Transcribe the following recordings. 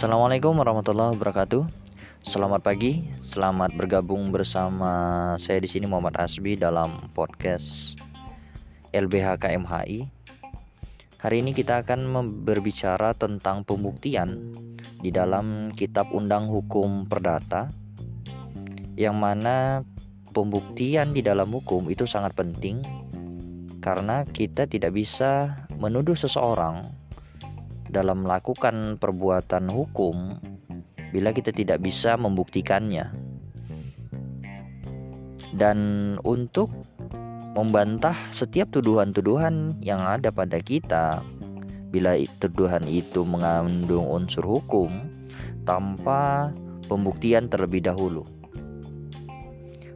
Assalamualaikum warahmatullahi wabarakatuh. Selamat pagi, selamat bergabung bersama saya di sini Muhammad Asbi dalam podcast LBH KMHI. Hari ini kita akan berbicara tentang pembuktian di dalam Kitab Undang Hukum Perdata yang mana pembuktian di dalam hukum itu sangat penting karena kita tidak bisa menuduh seseorang dalam melakukan perbuatan hukum bila kita tidak bisa membuktikannya. Dan untuk membantah setiap tuduhan-tuduhan yang ada pada kita, bila tuduhan itu mengandung unsur hukum tanpa pembuktian terlebih dahulu.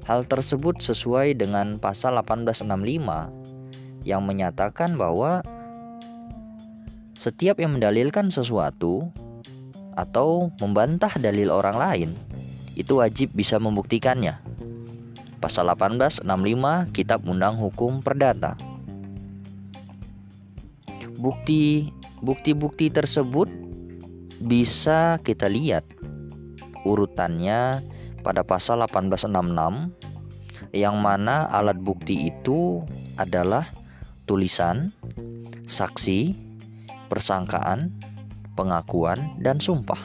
Hal tersebut sesuai dengan pasal 1865 yang menyatakan bahwa setiap yang mendalilkan sesuatu atau membantah dalil orang lain itu wajib bisa membuktikannya. Pasal 1865 Kitab Undang Hukum Perdata. Bukti bukti-bukti tersebut bisa kita lihat urutannya pada pasal 1866 yang mana alat bukti itu adalah tulisan, saksi, persangkaan, pengakuan, dan sumpah.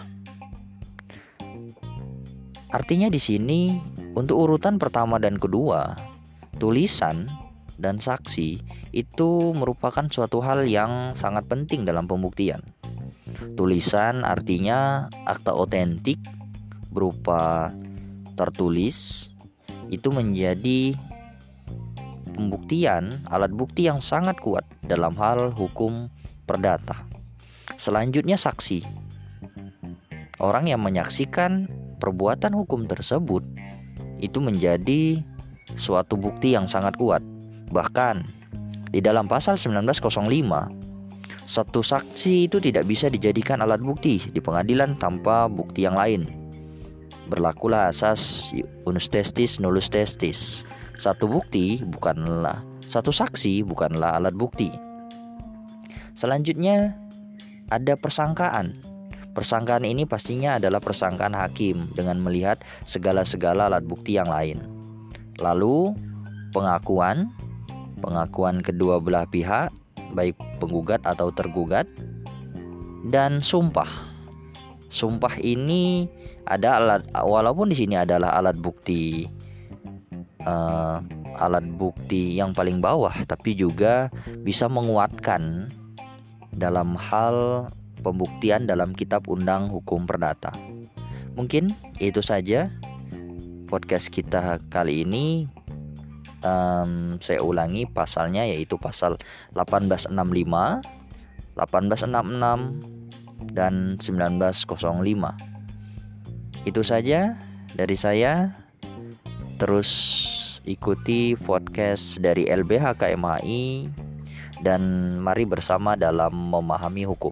Artinya di sini untuk urutan pertama dan kedua, tulisan dan saksi itu merupakan suatu hal yang sangat penting dalam pembuktian. Tulisan artinya akta otentik berupa tertulis itu menjadi pembuktian alat bukti yang sangat kuat dalam hal hukum perdata. Selanjutnya saksi. Orang yang menyaksikan perbuatan hukum tersebut itu menjadi suatu bukti yang sangat kuat. Bahkan di dalam pasal 1905 satu saksi itu tidak bisa dijadikan alat bukti di pengadilan tanpa bukti yang lain. Berlakulah asas unus testis nullus testis. Satu bukti bukanlah satu saksi bukanlah alat bukti. Selanjutnya ada persangkaan. Persangkaan ini pastinya adalah persangkaan hakim dengan melihat segala-segala alat bukti yang lain. Lalu pengakuan, pengakuan kedua belah pihak, baik penggugat atau tergugat, dan sumpah. Sumpah ini ada alat, walaupun di sini adalah alat bukti, uh, alat bukti yang paling bawah, tapi juga bisa menguatkan dalam hal pembuktian dalam Kitab Undang Hukum Perdata. Mungkin itu saja podcast kita kali ini. Um, saya ulangi pasalnya yaitu pasal 1865, 1866 dan 1905. Itu saja dari saya. Terus ikuti podcast dari LBH KMHI dan mari bersama dalam memahami hukum.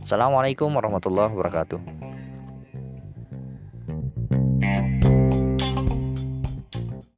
Assalamualaikum warahmatullahi wabarakatuh.